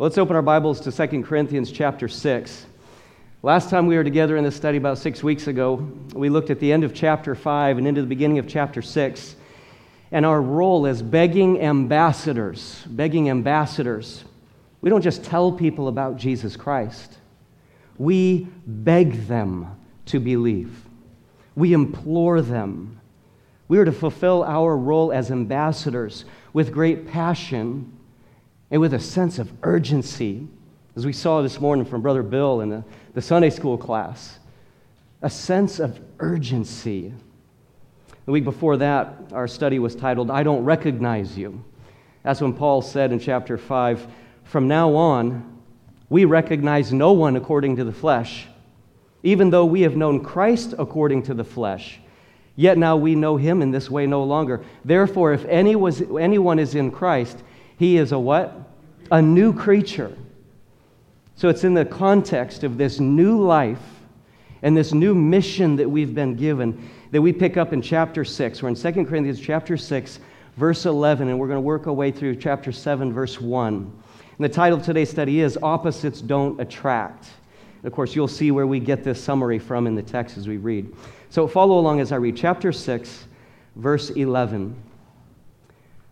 Let's open our Bibles to 2 Corinthians chapter 6. Last time we were together in this study, about six weeks ago, we looked at the end of chapter 5 and into the beginning of chapter 6 and our role as begging ambassadors. Begging ambassadors. We don't just tell people about Jesus Christ, we beg them to believe, we implore them. We are to fulfill our role as ambassadors with great passion and with a sense of urgency, as we saw this morning from Brother Bill in the, the Sunday school class. A sense of urgency. The week before that, our study was titled, I Don't Recognize You. That's when Paul said in chapter 5 From now on, we recognize no one according to the flesh, even though we have known Christ according to the flesh. Yet now we know him in this way no longer. Therefore, if any was, anyone is in Christ, he is a what? A new creature. So it's in the context of this new life and this new mission that we've been given that we pick up in chapter 6. We're in 2 Corinthians chapter 6, verse 11, and we're going to work our way through chapter 7, verse 1. And the title of today's study is Opposites Don't Attract. And of course, you'll see where we get this summary from in the text as we read. So follow along as I read. Chapter 6, verse 11.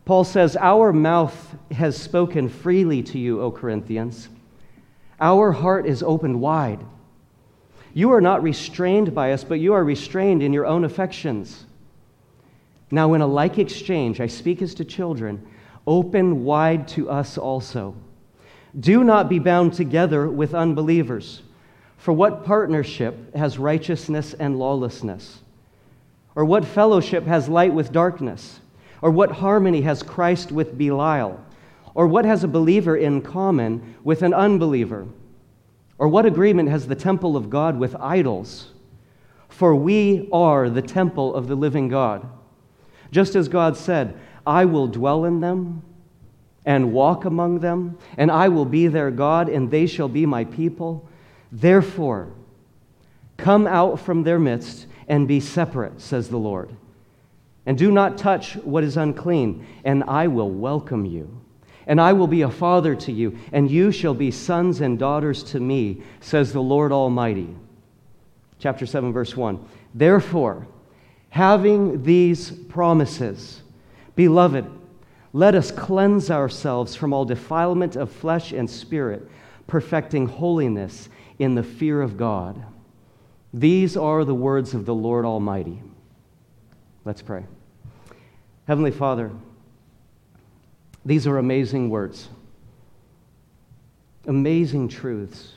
Paul says, Our mouth has spoken freely to you, O Corinthians. Our heart is opened wide. You are not restrained by us, but you are restrained in your own affections. Now, in a like exchange, I speak as to children, open wide to us also. Do not be bound together with unbelievers. For what partnership has righteousness and lawlessness? Or what fellowship has light with darkness? Or what harmony has Christ with Belial? Or what has a believer in common with an unbeliever? Or what agreement has the temple of God with idols? For we are the temple of the living God. Just as God said, I will dwell in them and walk among them, and I will be their God, and they shall be my people. Therefore, come out from their midst and be separate, says the Lord and do not touch what is unclean, and I will welcome you. And I will be a father to you, and you shall be sons and daughters to me, says the Lord Almighty. Chapter 7, verse 1. Therefore, having these promises, beloved, let us cleanse ourselves from all defilement of flesh and spirit, perfecting holiness in the fear of God. These are the words of the Lord Almighty. Let's pray. Heavenly Father, these are amazing words, amazing truths.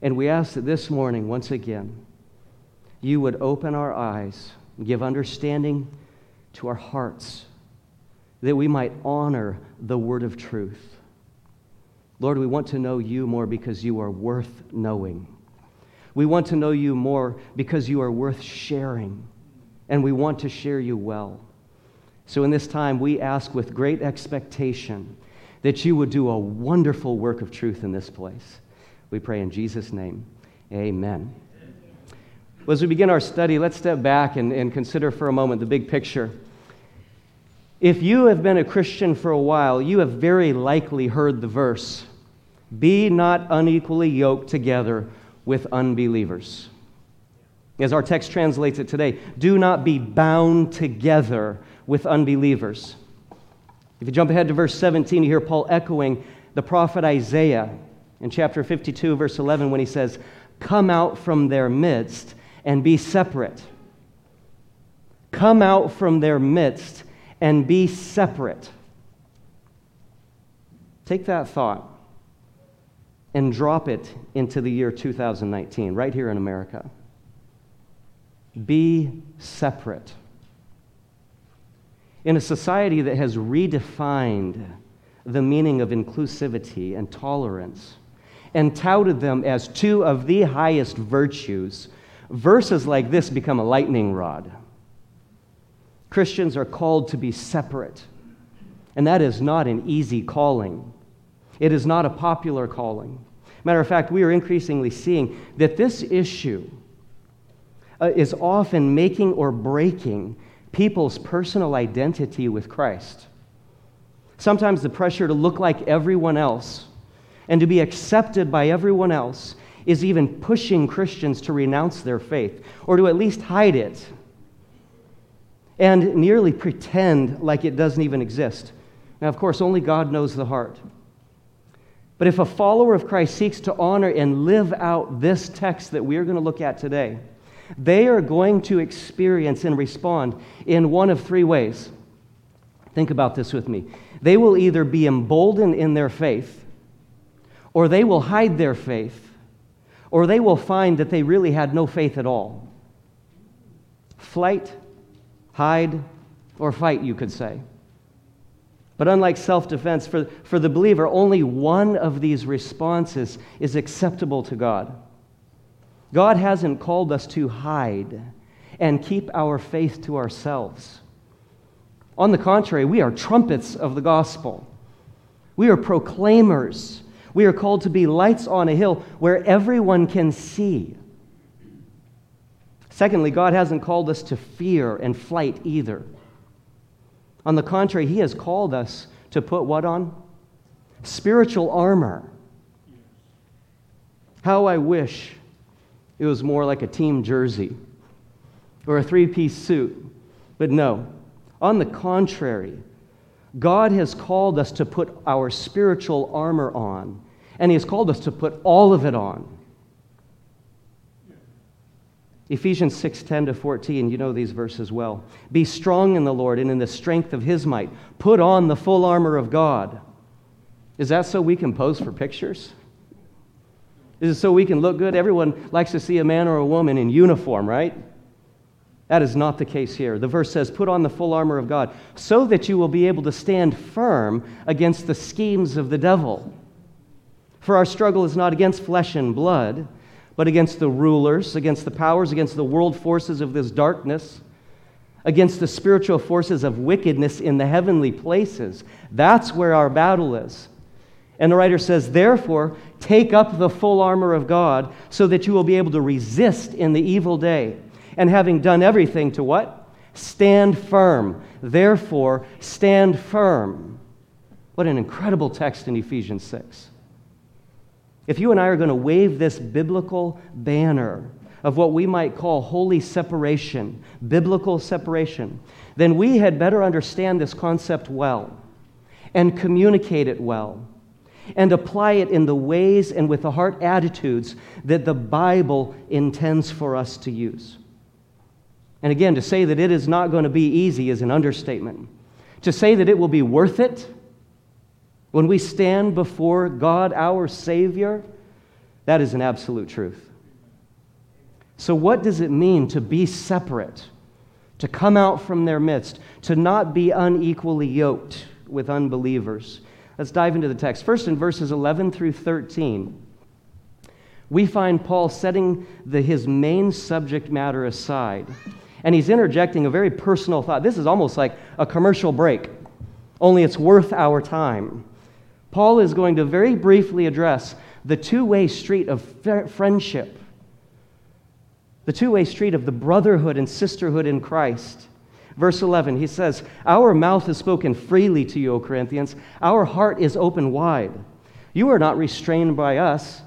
And we ask that this morning, once again, you would open our eyes, give understanding to our hearts, that we might honor the word of truth. Lord, we want to know you more because you are worth knowing. We want to know you more because you are worth sharing, and we want to share you well. So, in this time, we ask with great expectation that you would do a wonderful work of truth in this place. We pray in Jesus' name. Amen. Well, as we begin our study, let's step back and, and consider for a moment the big picture. If you have been a Christian for a while, you have very likely heard the verse Be not unequally yoked together with unbelievers. As our text translates it today, do not be bound together with unbelievers. If you jump ahead to verse 17, you hear Paul echoing the prophet Isaiah in chapter 52, verse 11, when he says, Come out from their midst and be separate. Come out from their midst and be separate. Take that thought and drop it into the year 2019, right here in America. Be separate. In a society that has redefined the meaning of inclusivity and tolerance and touted them as two of the highest virtues, verses like this become a lightning rod. Christians are called to be separate, and that is not an easy calling. It is not a popular calling. Matter of fact, we are increasingly seeing that this issue uh, is often making or breaking people's personal identity with Christ. Sometimes the pressure to look like everyone else and to be accepted by everyone else is even pushing Christians to renounce their faith or to at least hide it and nearly pretend like it doesn't even exist. Now, of course, only God knows the heart. But if a follower of Christ seeks to honor and live out this text that we are going to look at today, they are going to experience and respond in one of three ways. Think about this with me. They will either be emboldened in their faith, or they will hide their faith, or they will find that they really had no faith at all. Flight, hide, or fight, you could say. But unlike self defense, for, for the believer, only one of these responses is acceptable to God. God hasn't called us to hide and keep our faith to ourselves. On the contrary, we are trumpets of the gospel. We are proclaimers. We are called to be lights on a hill where everyone can see. Secondly, God hasn't called us to fear and flight either. On the contrary, He has called us to put what on? Spiritual armor. How I wish it was more like a team jersey or a three piece suit. But no, on the contrary, God has called us to put our spiritual armor on, and He has called us to put all of it on. Ephesians 6 10 to 14, you know these verses well. Be strong in the Lord and in the strength of his might. Put on the full armor of God. Is that so we can pose for pictures? Is it so we can look good? Everyone likes to see a man or a woman in uniform, right? That is not the case here. The verse says, Put on the full armor of God so that you will be able to stand firm against the schemes of the devil. For our struggle is not against flesh and blood but against the rulers, against the powers, against the world forces of this darkness, against the spiritual forces of wickedness in the heavenly places. That's where our battle is. And the writer says, Therefore, take up the full armor of God so that you will be able to resist in the evil day. And having done everything to what? Stand firm. Therefore, stand firm. What an incredible text in Ephesians 6. If you and I are going to wave this biblical banner of what we might call holy separation, biblical separation, then we had better understand this concept well and communicate it well and apply it in the ways and with the heart attitudes that the Bible intends for us to use. And again, to say that it is not going to be easy is an understatement. To say that it will be worth it when we stand before God, our Savior, that is an absolute truth. So, what does it mean to be separate, to come out from their midst, to not be unequally yoked with unbelievers? Let's dive into the text. First, in verses 11 through 13, we find Paul setting the, his main subject matter aside, and he's interjecting a very personal thought. This is almost like a commercial break, only it's worth our time. Paul is going to very briefly address the two way street of friendship, the two way street of the brotherhood and sisterhood in Christ. Verse 11, he says, Our mouth has spoken freely to you, O Corinthians. Our heart is open wide. You are not restrained by us,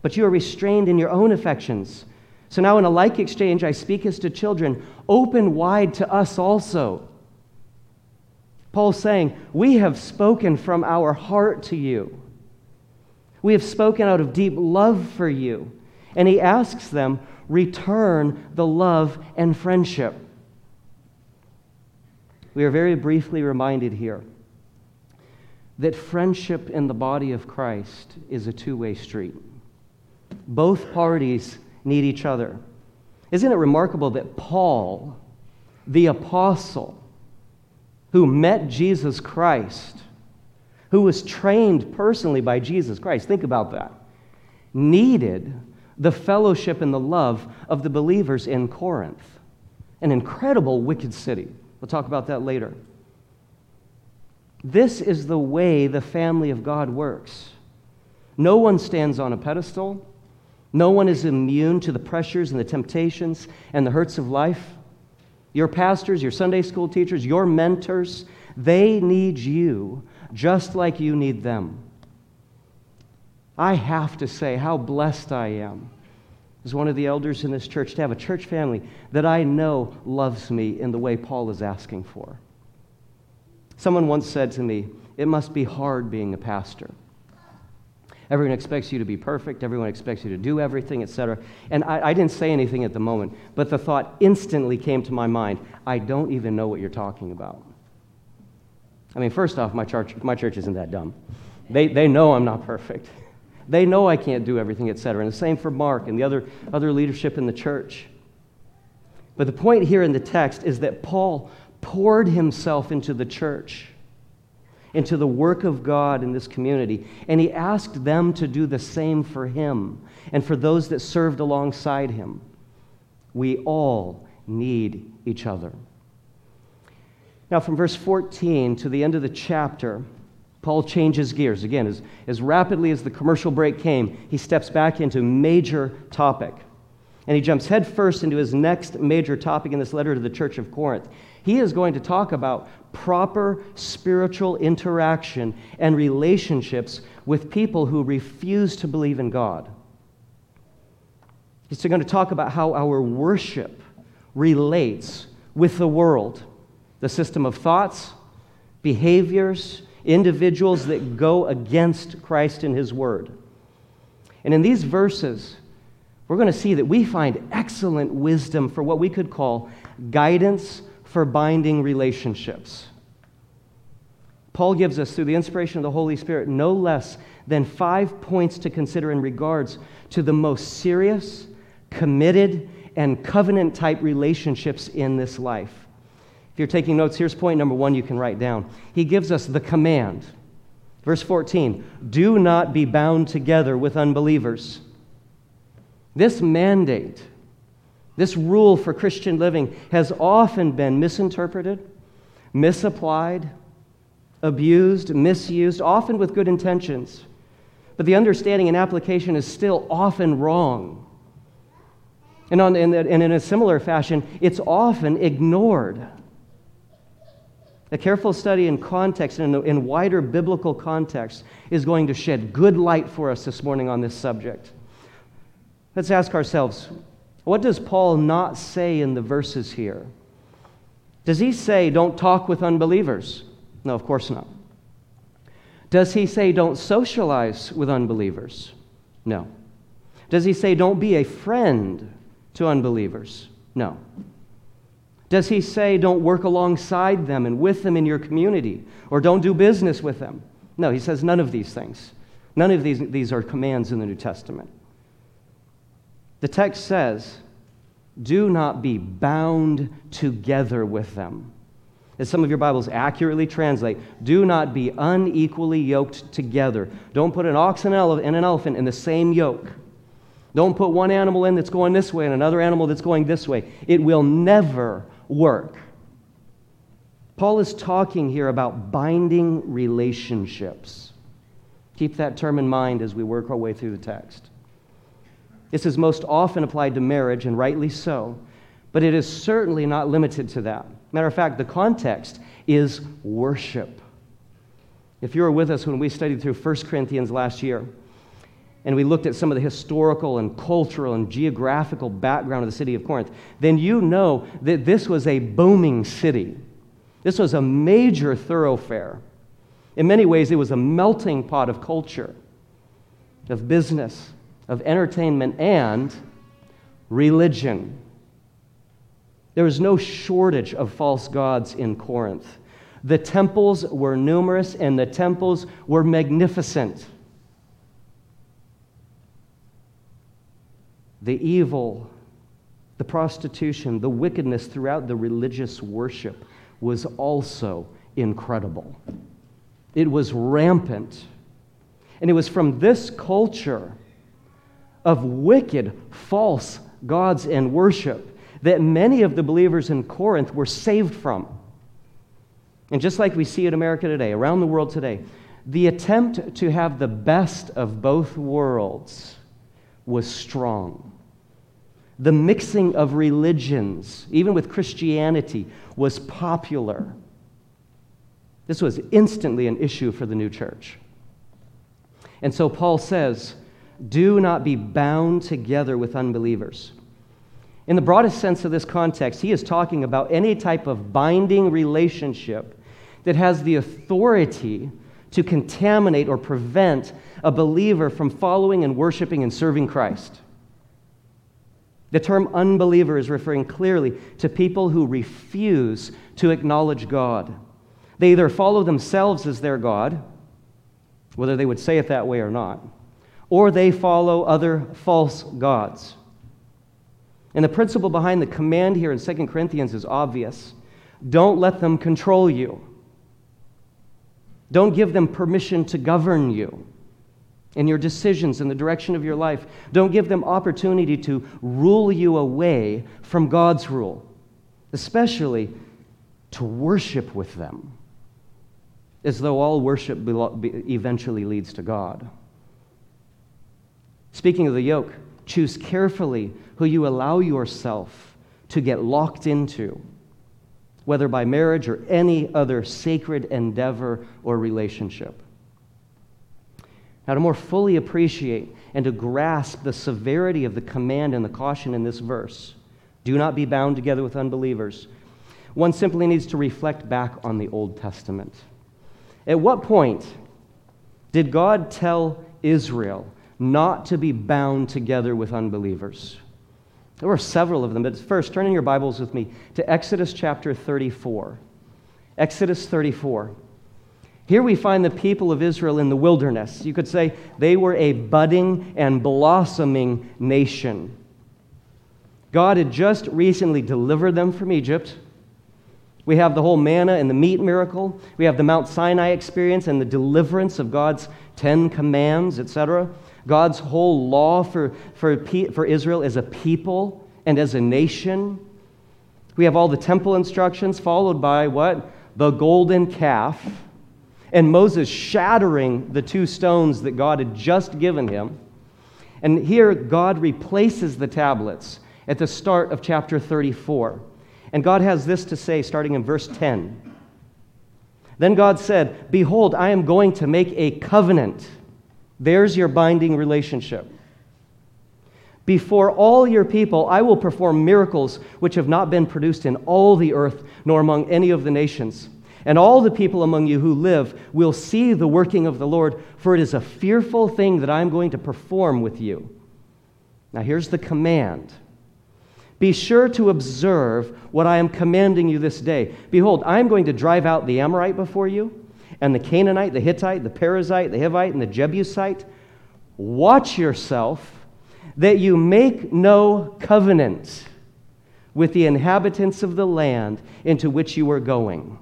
but you are restrained in your own affections. So now, in a like exchange, I speak as to children, open wide to us also. Paul's saying, We have spoken from our heart to you. We have spoken out of deep love for you. And he asks them, Return the love and friendship. We are very briefly reminded here that friendship in the body of Christ is a two way street. Both parties need each other. Isn't it remarkable that Paul, the apostle, who met Jesus Christ, who was trained personally by Jesus Christ, think about that, needed the fellowship and the love of the believers in Corinth, an incredible wicked city. We'll talk about that later. This is the way the family of God works. No one stands on a pedestal. No one is immune to the pressures and the temptations and the hurts of life. Your pastors, your Sunday school teachers, your mentors, they need you just like you need them. I have to say how blessed I am as one of the elders in this church to have a church family that I know loves me in the way Paul is asking for. Someone once said to me, It must be hard being a pastor. Everyone expects you to be perfect. Everyone expects you to do everything, etc. And I, I, didn't say anything at the moment, but the thought instantly came to my mind I don't even know what you're talking about. I mean, first off, my church, my church isn't that dumb. They, they know I'm not perfect. They know I can't do everything, etc. And the same for Mark and the other, other leadership in the church. But the point here in the text is that Paul poured himself into the church, into the work of God in this community, and he asked them to do the same for him and for those that served alongside him. We all need each other. Now, from verse 14 to the end of the chapter, Paul changes gears. Again, as, as rapidly as the commercial break came, he steps back into major topic. And he jumps headfirst into his next major topic in this letter to the church of Corinth. He is going to talk about proper spiritual interaction and relationships with people who refuse to believe in God. He's going to talk about how our worship relates with the world, the system of thoughts, behaviors, individuals that go against Christ and His Word. And in these verses, we're going to see that we find excellent wisdom for what we could call guidance for binding relationships. Paul gives us, through the inspiration of the Holy Spirit, no less than five points to consider in regards to the most serious, committed, and covenant type relationships in this life you're taking notes, here's point number one you can write down. He gives us the command. Verse 14 Do not be bound together with unbelievers. This mandate, this rule for Christian living, has often been misinterpreted, misapplied, abused, misused, often with good intentions. But the understanding and application is still often wrong. And, on, and in a similar fashion, it's often ignored. A careful study in context and in wider biblical context is going to shed good light for us this morning on this subject. Let's ask ourselves what does Paul not say in the verses here? Does he say, don't talk with unbelievers? No, of course not. Does he say, don't socialize with unbelievers? No. Does he say, don't be a friend to unbelievers? No. Does he say don't work alongside them and with them in your community or don't do business with them? No, he says none of these things. None of these, these are commands in the New Testament. The text says, do not be bound together with them. As some of your Bibles accurately translate, do not be unequally yoked together. Don't put an ox and an elephant in the same yoke. Don't put one animal in that's going this way and another animal that's going this way. It will never work. Paul is talking here about binding relationships. Keep that term in mind as we work our way through the text. This is most often applied to marriage, and rightly so, but it is certainly not limited to that. Matter of fact, the context is worship. If you were with us when we studied through 1 Corinthians last year, and we looked at some of the historical and cultural and geographical background of the city of Corinth, then you know that this was a booming city. This was a major thoroughfare. In many ways, it was a melting pot of culture, of business, of entertainment, and religion. There was no shortage of false gods in Corinth. The temples were numerous and the temples were magnificent. The evil, the prostitution, the wickedness throughout the religious worship was also incredible. It was rampant. And it was from this culture of wicked, false gods and worship that many of the believers in Corinth were saved from. And just like we see in America today, around the world today, the attempt to have the best of both worlds was strong. The mixing of religions, even with Christianity, was popular. This was instantly an issue for the new church. And so Paul says, do not be bound together with unbelievers. In the broadest sense of this context, he is talking about any type of binding relationship that has the authority to contaminate or prevent a believer from following and worshiping and serving Christ. The term unbeliever is referring clearly to people who refuse to acknowledge God. They either follow themselves as their God, whether they would say it that way or not, or they follow other false gods. And the principle behind the command here in 2 Corinthians is obvious don't let them control you, don't give them permission to govern you in your decisions in the direction of your life. Don't give them opportunity to rule you away from God's rule, especially to worship with them, as though all worship eventually leads to God. Speaking of the yoke, choose carefully who you allow yourself to get locked into, whether by marriage or any other sacred endeavor or relationship. Now, to more fully appreciate and to grasp the severity of the command and the caution in this verse, do not be bound together with unbelievers, one simply needs to reflect back on the Old Testament. At what point did God tell Israel not to be bound together with unbelievers? There were several of them, but first, turn in your Bibles with me to Exodus chapter 34. Exodus 34. Here we find the people of Israel in the wilderness. You could say they were a budding and blossoming nation. God had just recently delivered them from Egypt. We have the whole manna and the meat miracle. We have the Mount Sinai experience and the deliverance of God's Ten Commands, etc. God's whole law for, for, for Israel as a people and as a nation. We have all the temple instructions, followed by what? The golden calf and Moses shattering the two stones that God had just given him. And here, God replaces the tablets at the start of chapter 34. And God has this to say, starting in verse 10. Then God said, Behold, I am going to make a covenant. There's your binding relationship. Before all your people, I will perform miracles which have not been produced in all the earth, nor among any of the nations and all the people among you who live will see the working of the Lord, for it is a fearful thing that I am going to perform with you. Now, here's the command Be sure to observe what I am commanding you this day. Behold, I am going to drive out the Amorite before you, and the Canaanite, the Hittite, the Perizzite, the Hivite, and the Jebusite. Watch yourself that you make no covenant with the inhabitants of the land into which you are going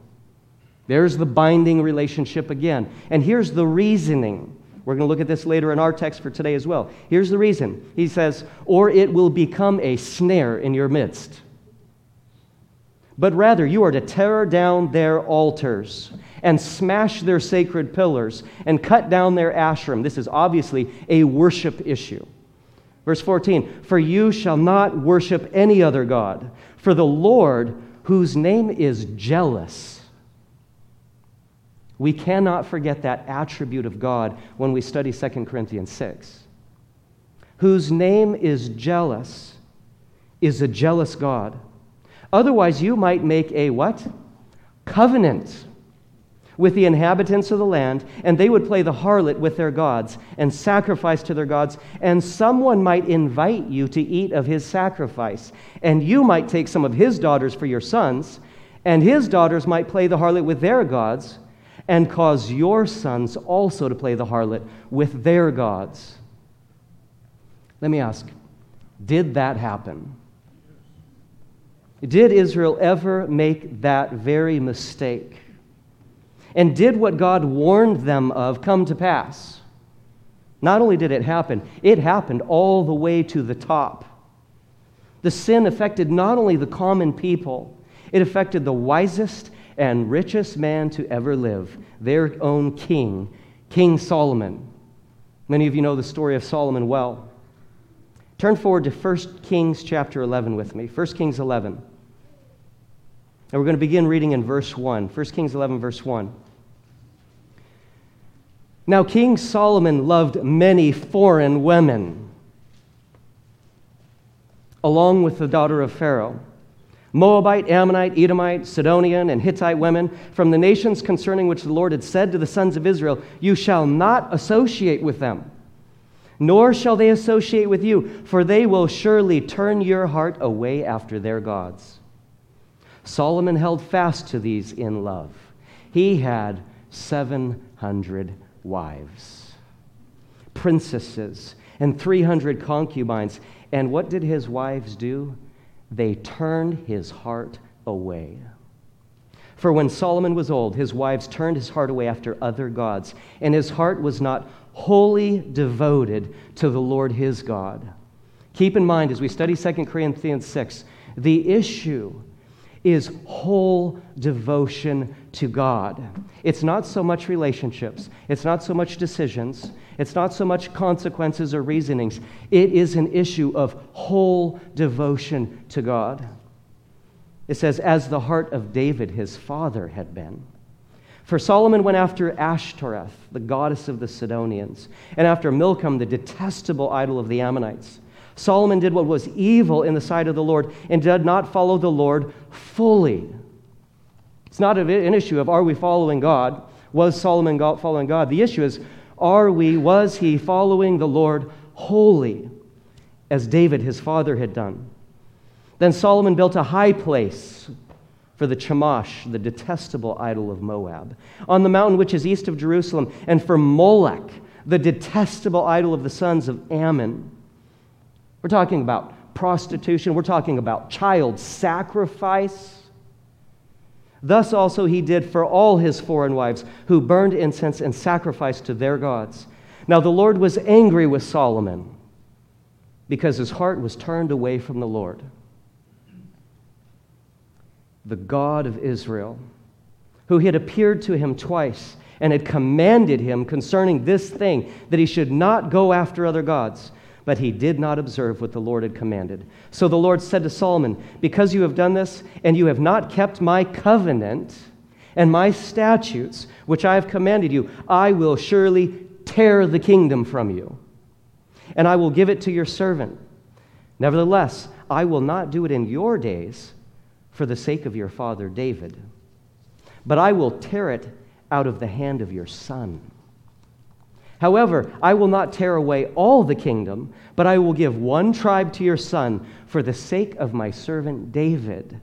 there's the binding relationship again. And here's the reasoning. We're going to look at this later in our text for today as well. Here's the reason. He says, Or it will become a snare in your midst. But rather, you are to tear down their altars and smash their sacred pillars and cut down their Asherim. This is obviously a worship issue. Verse 14 For you shall not worship any other God, for the Lord, whose name is jealous, we cannot forget that attribute of God when we study 2 Corinthians 6. Whose name is jealous is a jealous God. Otherwise, you might make a what? Covenant with the inhabitants of the land, and they would play the harlot with their gods and sacrifice to their gods, and someone might invite you to eat of his sacrifice, and you might take some of his daughters for your sons, and his daughters might play the harlot with their gods and cause your sons also to play the harlot with their gods. Let me ask did that happen? Did Israel ever make that very mistake? And did what God warned them of come to pass? Not only did it happen, it happened all the way to the top. The sin affected not only the common people, it affected the wisest and richest man to ever live, their own king, King Solomon. Many of you know the story of Solomon well. Turn forward to 1 Kings chapter 11 with me. 1 Kings 11. And we're going to begin reading in verse 1. 1 Kings 11, verse 1. Now, King Solomon loved many foreign women, along with the daughter of Pharaoh. Moabite, Ammonite, Edomite, Sidonian, and Hittite women from the nations concerning which the Lord had said to the sons of Israel, You shall not associate with them, nor shall they associate with you, for they will surely turn your heart away after their gods. Solomon held fast to these in love. He had 700 wives, princesses, and 300 concubines. And what did his wives do? They turned his heart away. For when Solomon was old, his wives turned his heart away after other gods, and his heart was not wholly devoted to the Lord his God. Keep in mind as we study 2 Corinthians 6, the issue is whole devotion to God. It's not so much relationships, it's not so much decisions, it's not so much consequences or reasonings. It is an issue of whole devotion to God. It says, as the heart of David, his father, had been. For Solomon went after Ashtoreth, the goddess of the Sidonians, and after Milcom, the detestable idol of the Ammonites. Solomon did what was evil in the sight of the Lord and did not follow the Lord fully. It's not an issue of are we following God? Was Solomon following God? The issue is are we, was he following the Lord wholly, as David his father had done? Then Solomon built a high place for the Chemosh, the detestable idol of Moab, on the mountain which is east of Jerusalem, and for Molech, the detestable idol of the sons of Ammon. We're talking about prostitution, we're talking about child sacrifice. Thus also he did for all his foreign wives, who burned incense and sacrificed to their gods. Now the Lord was angry with Solomon because his heart was turned away from the Lord. The God of Israel, who had appeared to him twice and had commanded him concerning this thing that he should not go after other gods but he did not observe what the Lord had commanded. So the Lord said to Solomon, Because you have done this, and you have not kept my covenant and my statutes, which I have commanded you, I will surely tear the kingdom from you, and I will give it to your servant. Nevertheless, I will not do it in your days for the sake of your father David, but I will tear it out of the hand of your son. However, I will not tear away all the kingdom, but I will give one tribe to your son for the sake of my servant David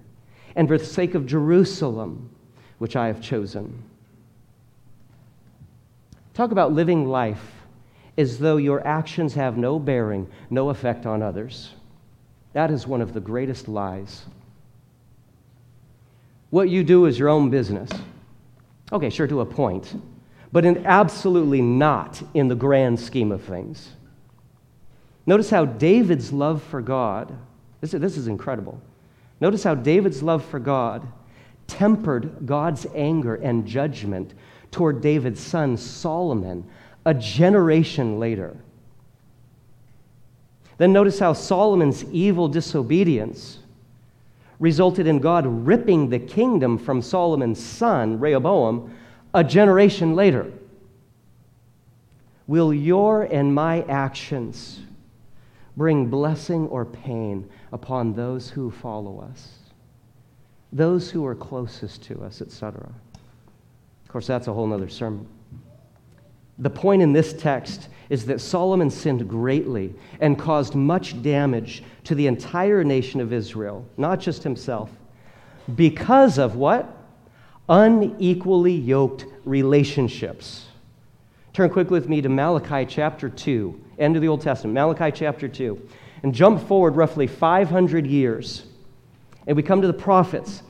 and for the sake of Jerusalem, which I have chosen. Talk about living life as though your actions have no bearing, no effect on others. That is one of the greatest lies. What you do is your own business. Okay, sure, to a point but in absolutely not in the grand scheme of things. Notice how David's love for God, this, this is incredible. Notice how David's love for God tempered God's anger and judgment toward David's son Solomon a generation later. Then notice how Solomon's evil disobedience resulted in God ripping the kingdom from Solomon's son, Rehoboam, a generation later? Will your and my actions bring blessing or pain upon those who follow us, those who are closest to us, etc.? Of course, that's a whole other sermon. The point in this text is that Solomon sinned greatly and caused much damage to the entire nation of Israel, not just himself, because of what? Unequally yoked relationships. Turn quickly with me to Malachi chapter 2, end of the Old Testament, Malachi chapter 2, and jump forward roughly 500 years. And we come to the prophets.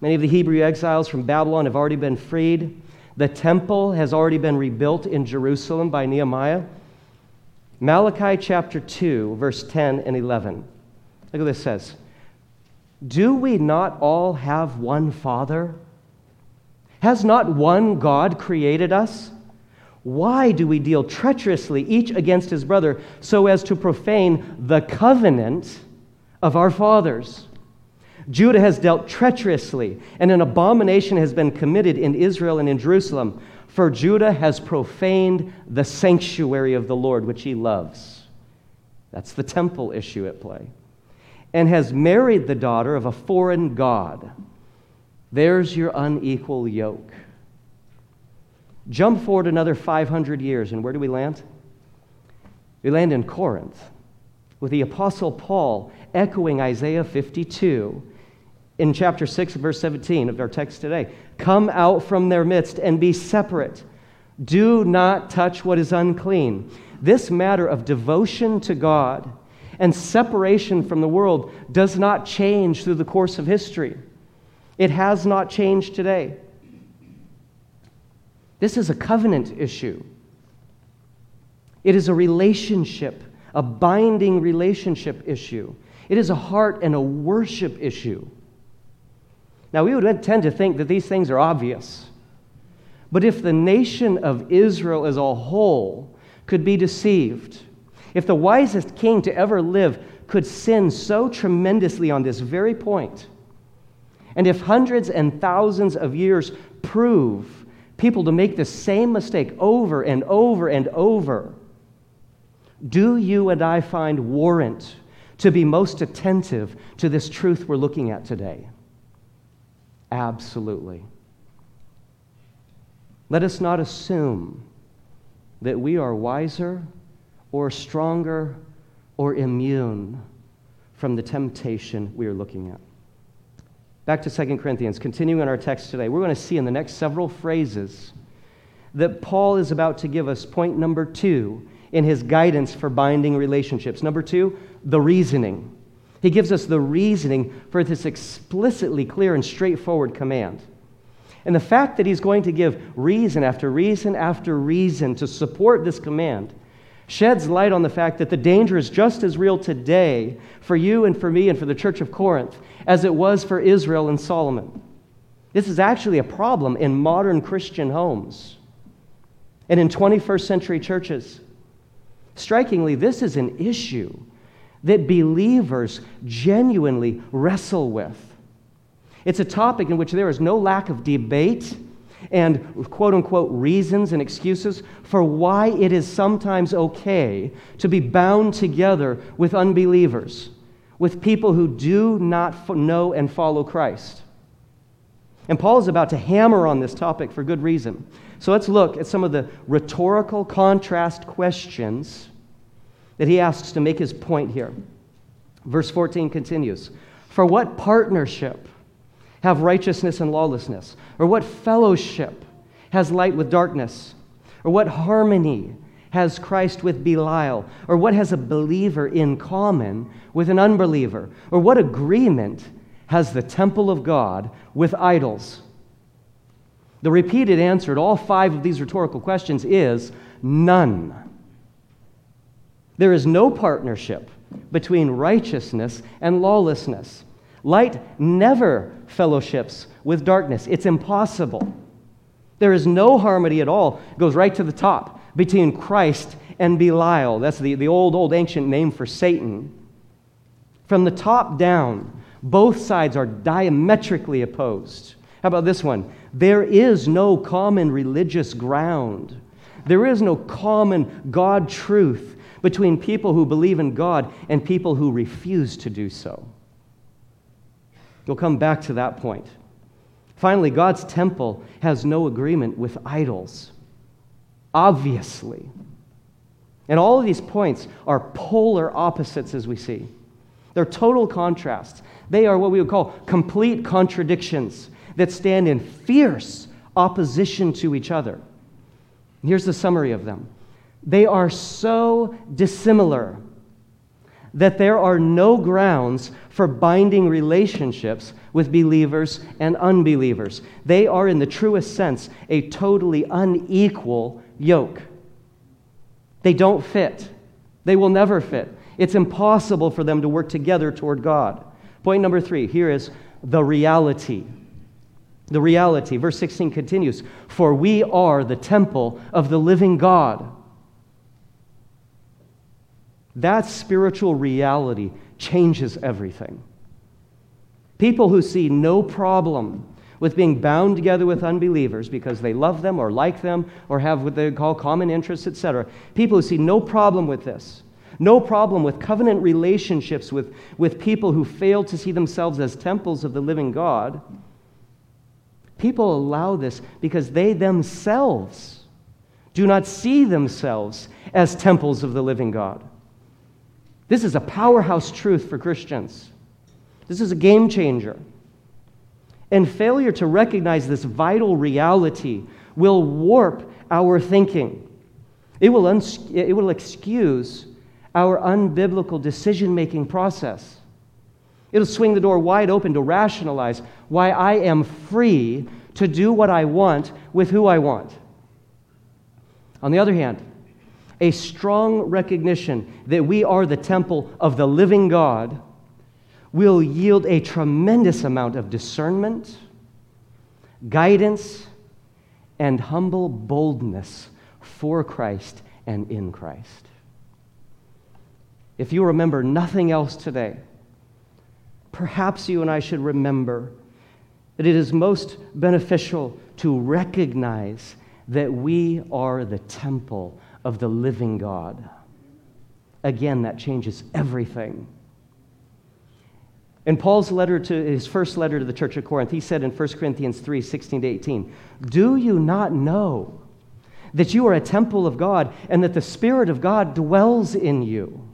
Many of the Hebrew exiles from Babylon have already been freed. The temple has already been rebuilt in Jerusalem by Nehemiah. Malachi chapter 2, verse 10 and 11. Look at this says. Do we not all have one Father? Has not one God created us? Why do we deal treacherously each against his brother so as to profane the covenant of our fathers? Judah has dealt treacherously, and an abomination has been committed in Israel and in Jerusalem. For Judah has profaned the sanctuary of the Lord, which he loves. That's the temple issue at play. And has married the daughter of a foreign god. There's your unequal yoke. Jump forward another 500 years, and where do we land? We land in Corinth with the Apostle Paul echoing Isaiah 52 in chapter 6, verse 17 of our text today. Come out from their midst and be separate. Do not touch what is unclean. This matter of devotion to God and separation from the world does not change through the course of history. It has not changed today. This is a covenant issue. It is a relationship, a binding relationship issue. It is a heart and a worship issue. Now, we would tend to think that these things are obvious. But if the nation of Israel as a whole could be deceived, if the wisest king to ever live could sin so tremendously on this very point, and if hundreds and thousands of years prove people to make the same mistake over and over and over, do you and I find warrant to be most attentive to this truth we're looking at today? Absolutely. Let us not assume that we are wiser or stronger or immune from the temptation we are looking at. Back to 2 Corinthians, continuing on our text today, we're going to see in the next several phrases that Paul is about to give us point number two in his guidance for binding relationships. Number two, the reasoning. He gives us the reasoning for this explicitly clear and straightforward command. And the fact that he's going to give reason after reason after reason to support this command sheds light on the fact that the danger is just as real today for you and for me and for the church of Corinth as it was for Israel and Solomon. This is actually a problem in modern Christian homes and in 21st century churches. Strikingly, this is an issue that believers genuinely wrestle with. It's a topic in which there is no lack of debate and quote unquote reasons and excuses for why it is sometimes okay to be bound together with unbelievers, with people who do not know and follow Christ. And Paul is about to hammer on this topic for good reason. So let's look at some of the rhetorical contrast questions that he asks to make his point here. Verse 14 continues For what partnership have righteousness and lawlessness? Or what fellowship has light with darkness? Or what harmony has Christ with Belial? Or what has a believer in common with an unbeliever? Or what agreement has the temple of God with idols? The repeated answer to all five of these rhetorical questions is none. There is no partnership between righteousness and lawlessness. Light never fellowships with darkness, it's impossible. There is no harmony at all. It goes right to the top between Christ and Belial. That's the, the old, old ancient name for Satan. From the top down, both sides are diametrically opposed. How about this one? There is no common religious ground. There is no common God truth between people who believe in God and people who refuse to do so. We'll come back to that point. Finally, God's temple has no agreement with idols. Obviously. And all of these points are polar opposites, as we see. They're total contrasts. They are what we would call complete contradictions that stand in fierce opposition to each other. Here's the summary of them they are so dissimilar that there are no grounds for binding relationships with believers and unbelievers. They are, in the truest sense, a totally unequal yoke. They don't fit, they will never fit. It's impossible for them to work together toward God. Point number three here is the reality. The reality. Verse 16 continues For we are the temple of the living God. That spiritual reality changes everything. People who see no problem with being bound together with unbelievers because they love them or like them or have what they call common interests, etc. People who see no problem with this, no problem with covenant relationships with, with people who fail to see themselves as temples of the living God. People allow this because they themselves do not see themselves as temples of the living God. This is a powerhouse truth for Christians. This is a game changer. And failure to recognize this vital reality will warp our thinking. It will, uns- it will excuse our unbiblical decision making process. It'll swing the door wide open to rationalize why I am free to do what I want with who I want. On the other hand, a strong recognition that we are the temple of the living God will yield a tremendous amount of discernment, guidance, and humble boldness for Christ and in Christ. If you remember nothing else today, perhaps you and I should remember that it is most beneficial to recognize that we are the temple of the living God. Again, that changes everything. In Paul's letter to his first letter to the church of Corinth, he said in 1 Corinthians 3 16 to 18, Do you not know that you are a temple of God and that the Spirit of God dwells in you?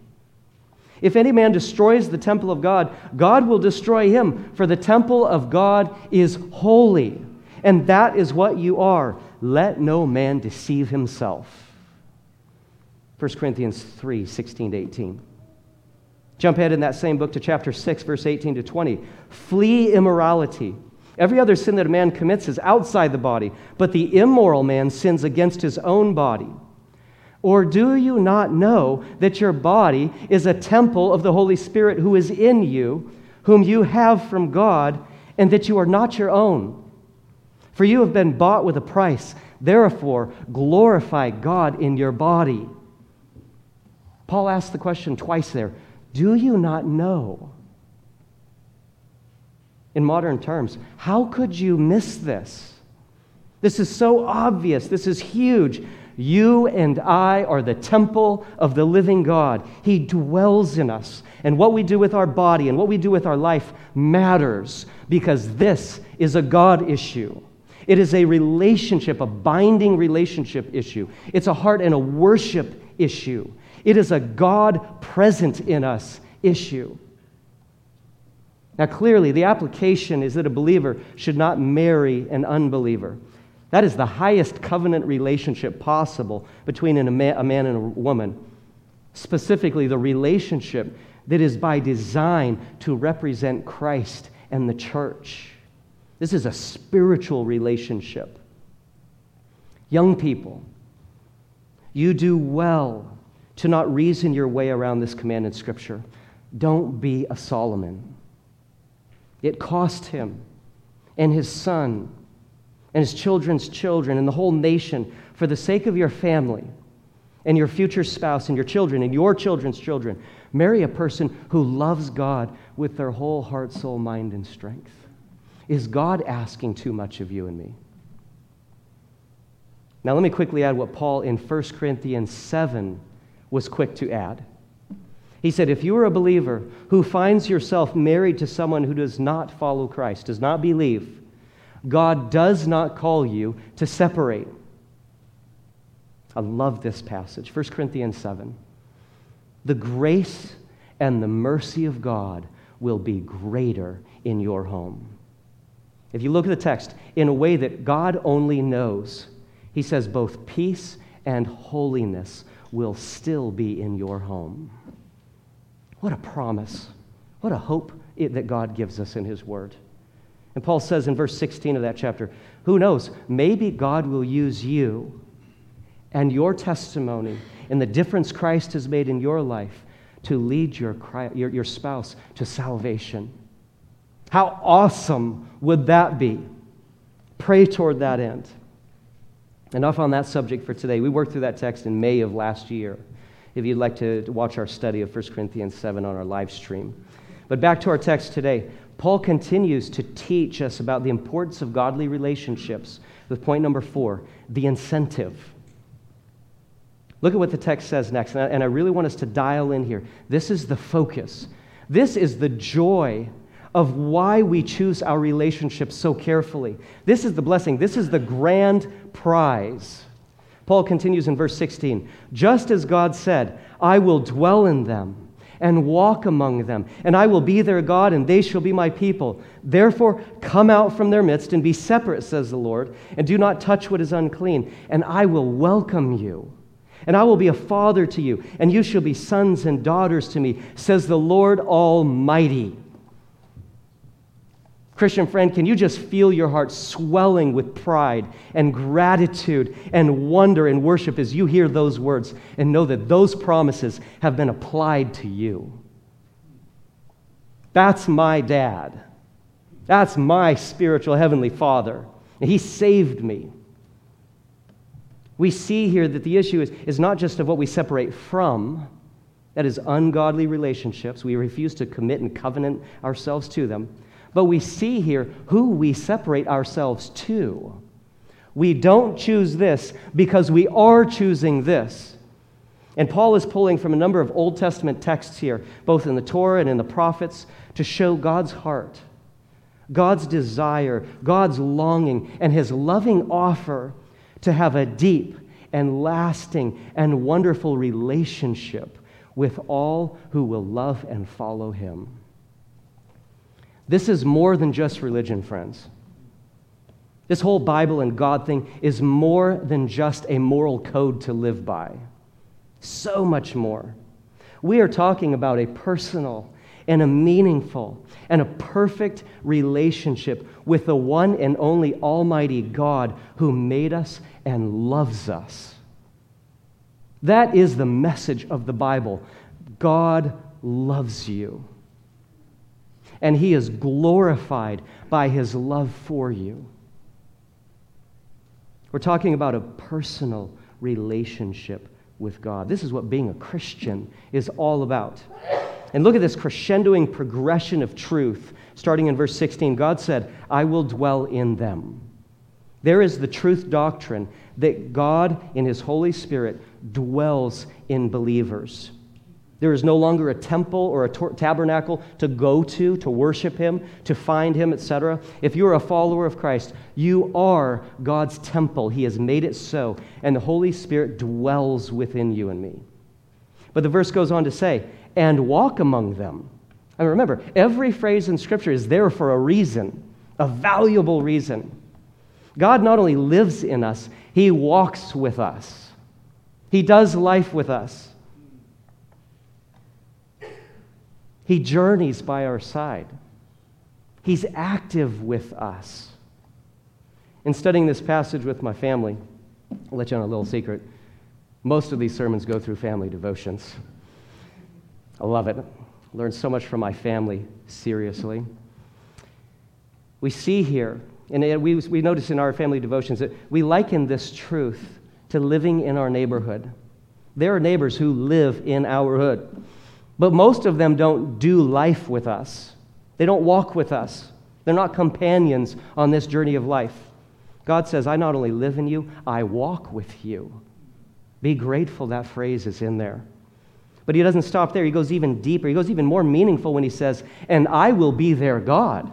If any man destroys the temple of God, God will destroy him, for the temple of God is holy, and that is what you are. Let no man deceive himself. 1 Corinthians 3 16 to 18. Jump ahead in that same book to chapter 6, verse 18 to 20. Flee immorality. Every other sin that a man commits is outside the body, but the immoral man sins against his own body. Or do you not know that your body is a temple of the Holy Spirit who is in you, whom you have from God, and that you are not your own? For you have been bought with a price. Therefore, glorify God in your body. Paul asked the question twice there Do you not know? In modern terms, how could you miss this? This is so obvious. This is huge. You and I are the temple of the living God. He dwells in us. And what we do with our body and what we do with our life matters because this is a God issue. It is a relationship, a binding relationship issue. It's a heart and a worship issue. It is a God present in us issue. Now, clearly, the application is that a believer should not marry an unbeliever. That is the highest covenant relationship possible between a man, and a woman. Specifically, the relationship that is by design to represent Christ and the church. This is a spiritual relationship. Young people, you do well to not reason your way around this command in Scripture. Don't be a Solomon. It cost him and his son and his children's children and the whole nation for the sake of your family and your future spouse and your children and your children's children. Marry a person who loves God with their whole heart, soul, mind, and strength. Is God asking too much of you and me? Now, let me quickly add what Paul in 1 Corinthians 7 was quick to add. He said, If you are a believer who finds yourself married to someone who does not follow Christ, does not believe, God does not call you to separate. I love this passage, 1 Corinthians 7. The grace and the mercy of God will be greater in your home. If you look at the text in a way that God only knows, he says both peace and holiness will still be in your home. What a promise. What a hope it, that God gives us in His Word. And Paul says in verse 16 of that chapter, who knows, maybe God will use you and your testimony and the difference Christ has made in your life to lead your, your, your spouse to salvation. How awesome would that be? Pray toward that end. Enough on that subject for today. We worked through that text in May of last year. If you'd like to watch our study of 1 Corinthians 7 on our live stream. But back to our text today. Paul continues to teach us about the importance of godly relationships with point number four the incentive. Look at what the text says next, and I really want us to dial in here. This is the focus. This is the joy of why we choose our relationships so carefully. This is the blessing. This is the grand prize. Paul continues in verse 16 Just as God said, I will dwell in them and walk among them, and I will be their God, and they shall be my people. Therefore, come out from their midst and be separate, says the Lord, and do not touch what is unclean, and I will welcome you. And I will be a father to you, and you shall be sons and daughters to me, says the Lord Almighty. Christian friend, can you just feel your heart swelling with pride and gratitude and wonder and worship as you hear those words and know that those promises have been applied to you? That's my dad. That's my spiritual heavenly father. He saved me. We see here that the issue is, is not just of what we separate from, that is, ungodly relationships. We refuse to commit and covenant ourselves to them but we see here who we separate ourselves to. We don't choose this because we are choosing this. And Paul is pulling from a number of Old Testament texts here, both in the Torah and in the prophets, to show God's heart, God's desire, God's longing, and his loving offer to have a deep and lasting and wonderful relationship with all who will love and follow him. This is more than just religion, friends. This whole Bible and God thing is more than just a moral code to live by. So much more. We are talking about a personal and a meaningful and a perfect relationship with the one and only Almighty God who made us and loves us. That is the message of the Bible. God loves you and he is glorified by his love for you. We're talking about a personal relationship with God. This is what being a Christian is all about. And look at this crescendoing progression of truth. Starting in verse 16, God said, I will dwell in them. There is the truth doctrine that God, in His Holy Spirit, dwells in believers. There is no longer a temple or a tabernacle to go to, to worship Him, to find Him, etc. If you are a follower of Christ, you are God's temple. He has made it so, and the Holy Spirit dwells within you and me. But the verse goes on to say, and walk among them. And remember, every phrase in Scripture is there for a reason, a valuable reason. God not only lives in us, He walks with us, He does life with us. He journeys by our side. He's active with us. In studying this passage with my family, I'll let you on a little secret. Most of these sermons go through family devotions. I love it. Learned so much from my family, seriously. We see here, and we, we notice in our family devotions, that we liken this truth to living in our neighborhood. There are neighbors who live in our hood. But most of them don't do life with us, they don't walk with us. They're not companions on this journey of life. God says, I not only live in you, I walk with you. Be grateful that phrase is in there. But he doesn't stop there. He goes even deeper. He goes even more meaningful when he says, And I will be their God.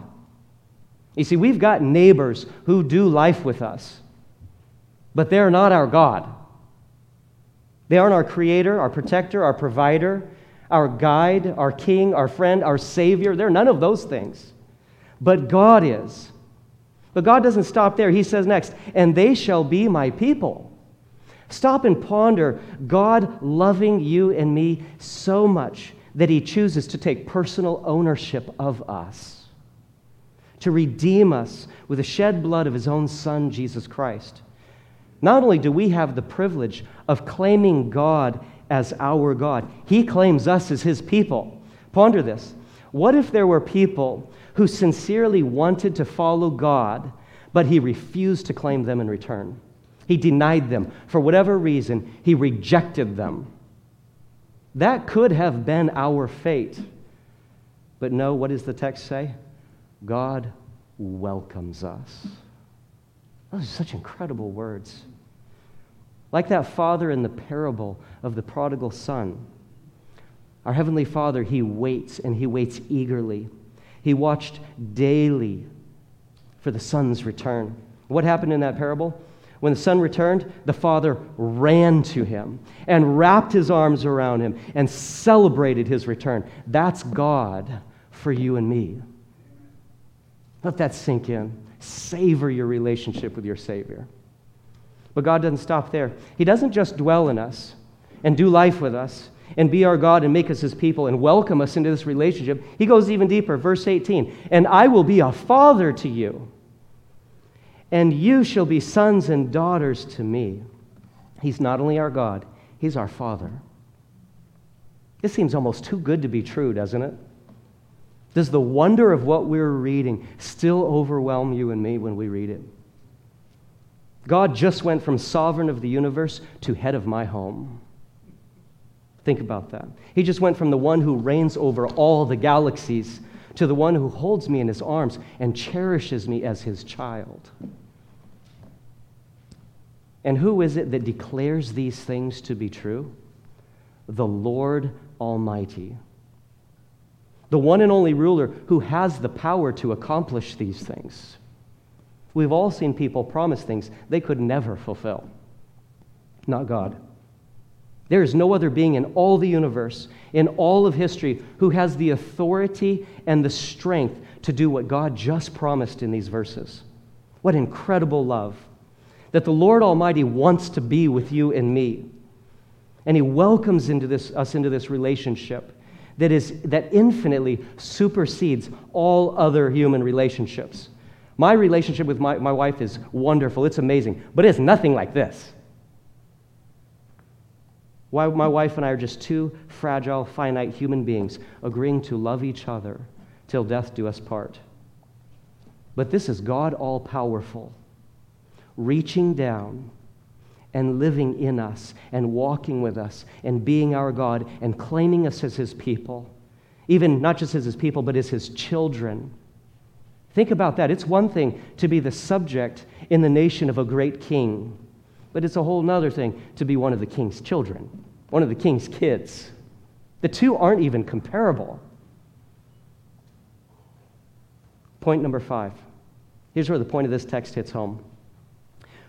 You see, we've got neighbors who do life with us, but they're not our God. They aren't our creator, our protector, our provider our guide, our king, our friend, our savior. They're none of those things. But God is. But God doesn't stop there. He says next, and they shall be my people. Stop and ponder God loving you and me so much that he chooses to take personal ownership of us, to redeem us with the shed blood of his own Son, Jesus Christ. Not only do we have the privilege of claiming God as our God. He claims us as his people. Ponder this. What if there were people who sincerely wanted to follow God, but he refused to claim them in return? He denied them. For whatever reason, he rejected them. That could have been our fate. But no, what does the text say? God welcomes us. Those are such incredible words. Like that father in the parable of the prodigal son. Our Heavenly Father, He waits and He waits eagerly. He watched daily for the son's return. What happened in that parable? When the son returned, the father ran to him and wrapped his arms around him and celebrated his return. That's God for you and me. Let that sink in. Savor your relationship with your Savior. But God doesn't stop there. He doesn't just dwell in us and do life with us and be our God and make us his people and welcome us into this relationship. He goes even deeper. Verse 18 And I will be a father to you, and you shall be sons and daughters to me. He's not only our God, he's our Father. This seems almost too good to be true, doesn't it? Does the wonder of what we're reading still overwhelm you and me when we read it? God just went from sovereign of the universe to head of my home. Think about that. He just went from the one who reigns over all the galaxies to the one who holds me in his arms and cherishes me as his child. And who is it that declares these things to be true? The Lord Almighty the one and only ruler who has the power to accomplish these things. We've all seen people promise things they could never fulfill. Not God. There is no other being in all the universe, in all of history, who has the authority and the strength to do what God just promised in these verses. What incredible love that the Lord Almighty wants to be with you and me. And He welcomes into this, us into this relationship that, is, that infinitely supersedes all other human relationships. My relationship with my, my wife is wonderful, it's amazing, but it's nothing like this. Why my wife and I are just two fragile, finite human beings agreeing to love each other till death do us part. But this is God all powerful, reaching down and living in us and walking with us and being our God and claiming us as his people. Even not just as his people, but as his children. Think about that. It's one thing to be the subject in the nation of a great king, but it's a whole other thing to be one of the king's children, one of the king's kids. The two aren't even comparable. Point number five. Here's where the point of this text hits home.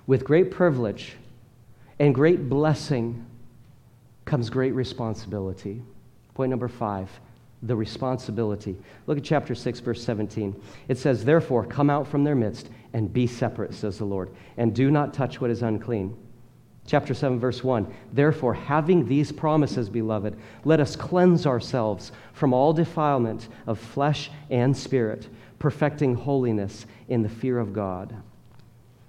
With great privilege, and great blessing comes great responsibility. Point number five the responsibility. Look at chapter 6, verse 17. It says, Therefore, come out from their midst and be separate, says the Lord, and do not touch what is unclean. Chapter 7, verse 1 Therefore, having these promises, beloved, let us cleanse ourselves from all defilement of flesh and spirit, perfecting holiness in the fear of God.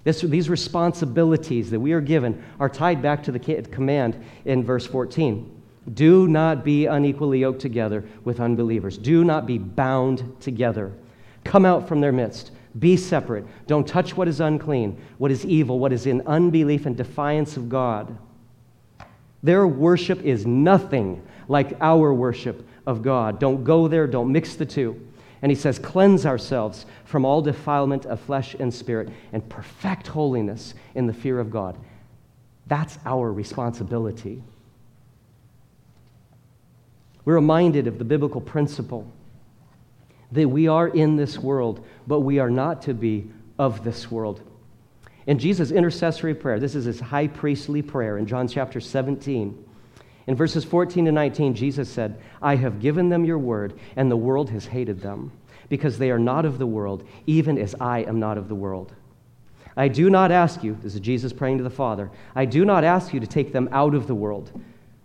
This, these responsibilities that we are given are tied back to the command in verse 14. Do not be unequally yoked together with unbelievers. Do not be bound together. Come out from their midst. Be separate. Don't touch what is unclean, what is evil, what is in unbelief and defiance of God. Their worship is nothing like our worship of God. Don't go there, don't mix the two. And he says, Cleanse ourselves from all defilement of flesh and spirit and perfect holiness in the fear of God. That's our responsibility. We're reminded of the biblical principle that we are in this world, but we are not to be of this world. In Jesus' intercessory prayer, this is his high priestly prayer in John chapter 17. In verses 14 to 19, Jesus said, I have given them your word, and the world has hated them, because they are not of the world, even as I am not of the world. I do not ask you, this is Jesus praying to the Father, I do not ask you to take them out of the world,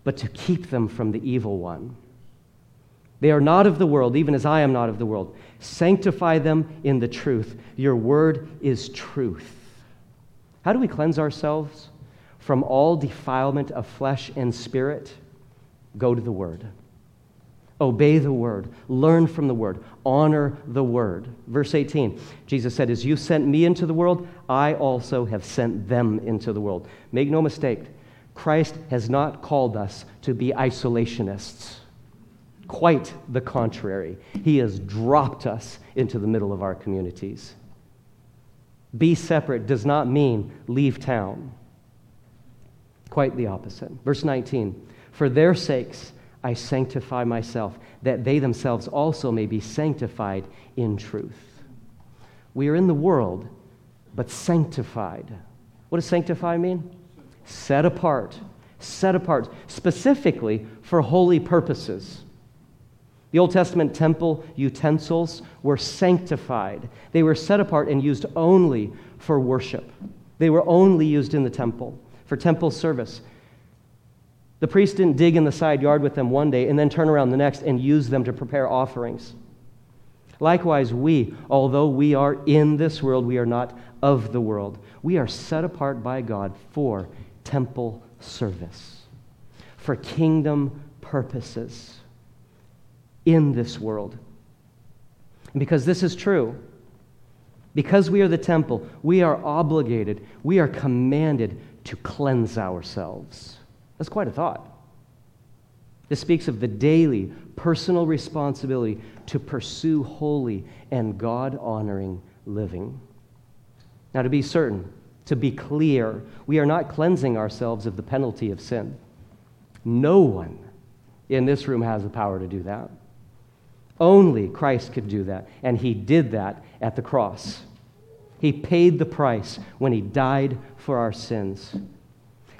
but to keep them from the evil one. They are not of the world, even as I am not of the world. Sanctify them in the truth. Your word is truth. How do we cleanse ourselves? from all defilement of flesh and spirit, go to the Word. Obey the Word. Learn from the Word. Honor the Word. Verse 18, Jesus said, As you sent me into the world, I also have sent them into the world. Make no mistake, Christ has not called us to be isolationists. Quite the contrary. He has dropped us into the middle of our communities. Be separate does not mean leave town. Quite the opposite. Verse 19 For their sakes I sanctify myself, that they themselves also may be sanctified in truth. We are in the world, but sanctified. What does sanctify mean? Set apart. Set apart, specifically for holy purposes. The Old Testament temple utensils were sanctified. They were set apart and used only for worship. They were only used in the temple for temple service. The priest didn't dig in the side yard with them one day and then turn around the next and use them to prepare offerings. Likewise, we, although we are in this world, we are not of the world. We are set apart by God for temple service, for kingdom purposes in this world. And because this is true, because we are the temple, we are obligated, we are commanded to cleanse ourselves. That's quite a thought. This speaks of the daily personal responsibility to pursue holy and God honoring living. Now, to be certain, to be clear, we are not cleansing ourselves of the penalty of sin. No one in this room has the power to do that. Only Christ could do that, and he did that at the cross. He paid the price when he died for our sins.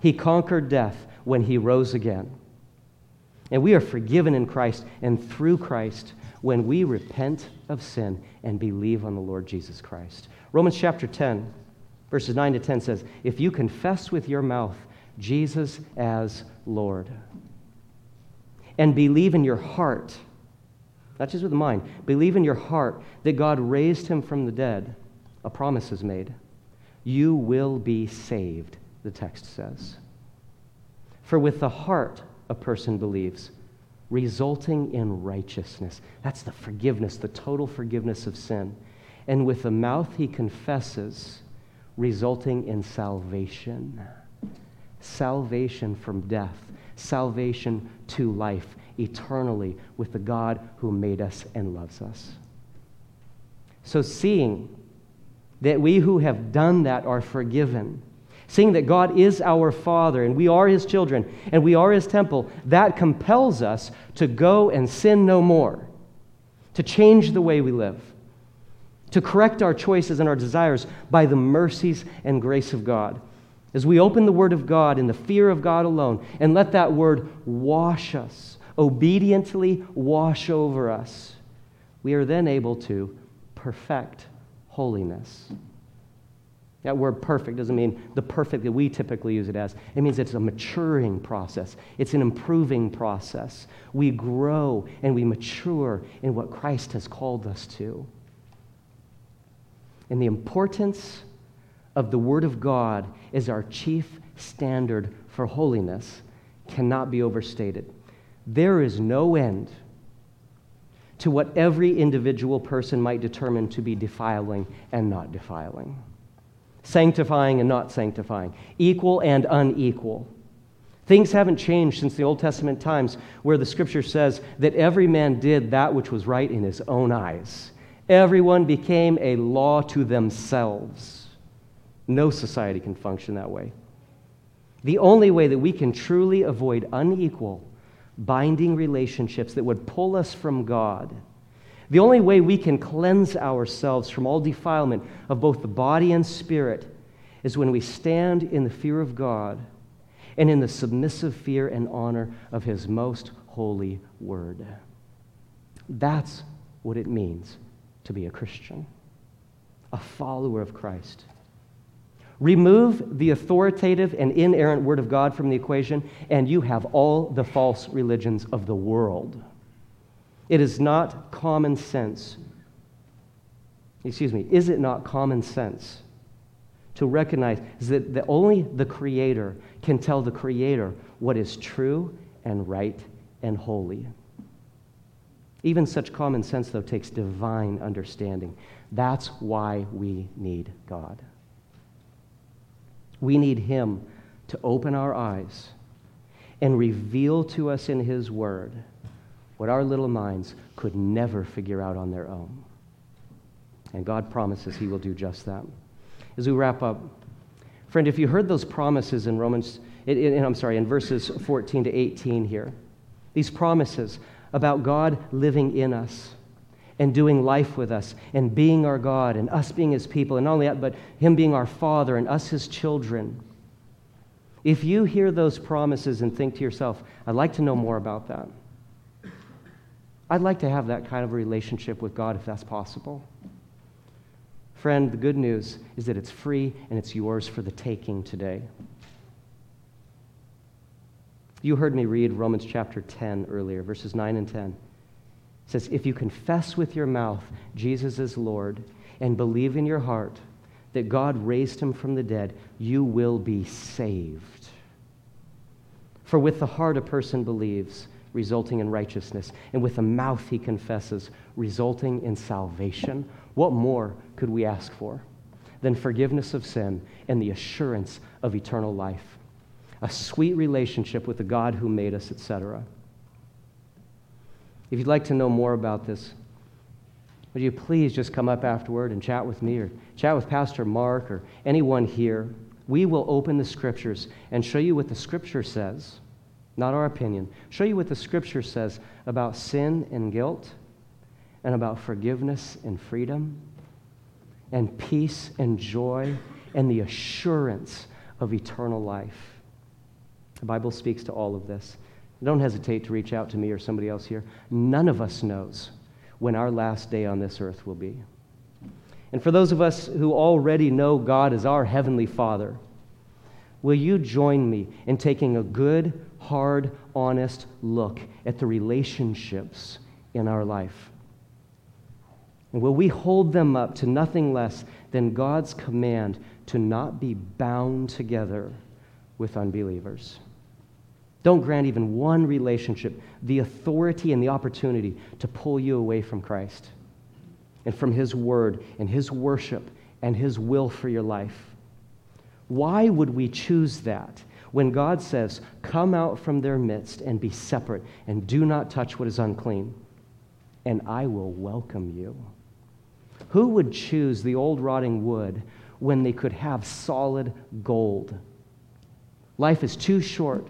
He conquered death when he rose again. And we are forgiven in Christ and through Christ when we repent of sin and believe on the Lord Jesus Christ. Romans chapter 10, verses 9 to 10 says, If you confess with your mouth Jesus as Lord and believe in your heart, not just with the mind, believe in your heart that God raised him from the dead, a promise is made. You will be saved, the text says. For with the heart a person believes, resulting in righteousness. That's the forgiveness, the total forgiveness of sin. And with the mouth he confesses, resulting in salvation. Salvation from death, salvation to life eternally with the God who made us and loves us. So, seeing that we who have done that are forgiven, seeing that God is our Father and we are His children and we are His temple, that compels us to go and sin no more, to change the way we live, to correct our choices and our desires by the mercies and grace of God. As we open the Word of God in the fear of God alone and let that Word wash us obediently wash over us, we are then able to perfect holiness. That word perfect doesn't mean the perfect that we typically use it as. It means it's a maturing process, it's an improving process. We grow and we mature in what Christ has called us to. And the importance of the Word of God as our chief standard for holiness cannot be overstated. There is no end to what every individual person might determine to be defiling and not defiling, sanctifying and not sanctifying, equal and unequal. Things haven't changed since the Old Testament times, where the scripture says that every man did that which was right in his own eyes. Everyone became a law to themselves. No society can function that way. The only way that we can truly avoid unequal binding relationships that would pull us from God. The only way we can cleanse ourselves from all defilement of both the body and spirit is when we stand in the fear of God and in the submissive fear and honor of His most holy word. That's what it means to be a Christian, a follower of Christ. Remove the authoritative and inerrant Word of God from the equation, and you have all the false religions of the world. It is not common sense. Excuse me, is it not common sense to recognize that the, only the Creator can tell the Creator what is true and right and holy? Even such common sense, though, takes divine understanding. That's why we need God. We need Him to open our eyes and reveal to us in His Word what our little minds could never figure out on their own. And God promises He will do just that. As we wrap up, friend, if you heard those promises in Romans, in, in, I'm sorry, in verses 14 to 18 here, these promises about God living in us and doing life with us and being our God and us being His people, and not only that, but Him being our Father and us His children. If you hear those promises and think to yourself, I'd like to know more about that. I'd like to have that kind of relationship with God if that's possible. Friend, the good news is that it's free and it's yours for the taking today. You heard me read Romans chapter 10 earlier, verses 9 and 10. It says, If you confess with your mouth Jesus is Lord and believe in your heart that God raised him from the dead, you will be saved. For with the heart a person believes, resulting in righteousness, and with the mouth he confesses, resulting in salvation. What more could we ask for than forgiveness of sin and the assurance of eternal life? A sweet relationship with the God who made us, etc. If you'd like to know more about this, would you please just come up afterward and chat with me or chat with Pastor Mark or anyone here? We will open the scriptures and show you what the scripture says, not our opinion. Show you what the scripture says about sin and guilt and about forgiveness and freedom and peace and joy and the assurance of eternal life. The Bible speaks to all of this. Don't hesitate to reach out to me or somebody else here. None of us knows when our last day on this earth will be. And for those of us who already know God as our Heavenly Father, will you join me in taking a good, hard, honest look at the relationships in our life? And will we hold them up to nothing less than God's command to not be bound together with unbelievers? Don't grant even one relationship the authority and the opportunity to pull you away from Christ and from His Word and His worship and His will for your life. Why would we choose that when God says, Come out from their midst and be separate and do not touch what is unclean, and I will welcome you? Who would choose the old rotting wood when they could have solid gold? Life is too short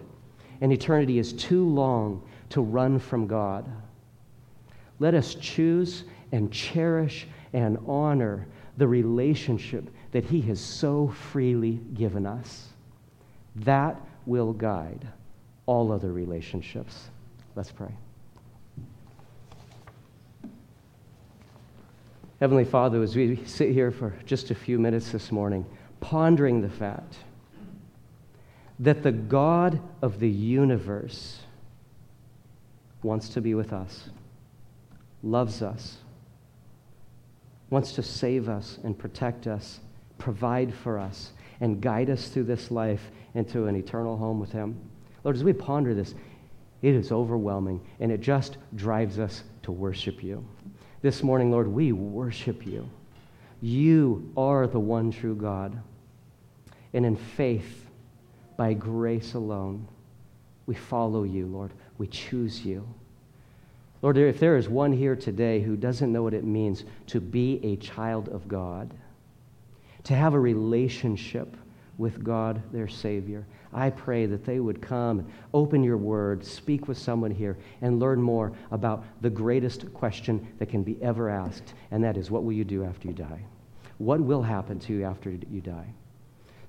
and eternity is too long to run from God. Let us choose and cherish and honor the relationship that He has so freely given us. That will guide all other relationships. Let's pray. Heavenly Father, as we sit here for just a few minutes this morning, pondering the fact that the God of the universe wants to be with us, loves us, wants to save us and protect us, provide for us, and guide us through this life into an eternal home with Him. Lord, as we ponder this, it is overwhelming and it just drives us to worship you. This morning, Lord, we worship you. You are the one true God. And in faith, by grace alone. We follow you, Lord. We choose you. Lord, if there is one here today who doesn't know what it means to be a child of God, to have a relationship with God, their Savior, I pray that they would come, and open your word, speak with someone here, and learn more about the greatest question that can be ever asked, and that is, what will you do after you die? What will happen to you after you die?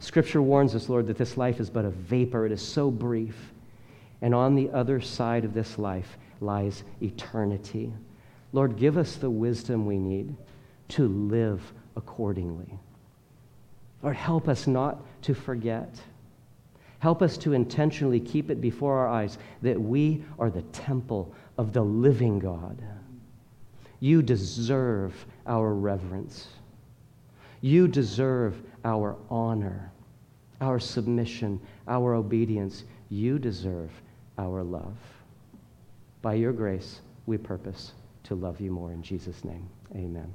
Scripture warns us, Lord, that this life is but a vapor. It is so brief. And on the other side of this life lies eternity. Lord, give us the wisdom we need to live accordingly. Lord, help us not to forget. Help us to intentionally keep it before our eyes that we are the temple of the living God. You deserve our reverence. You deserve our honor our submission, our obedience. You deserve our love. By your grace, we purpose to love you more. In Jesus' name, amen.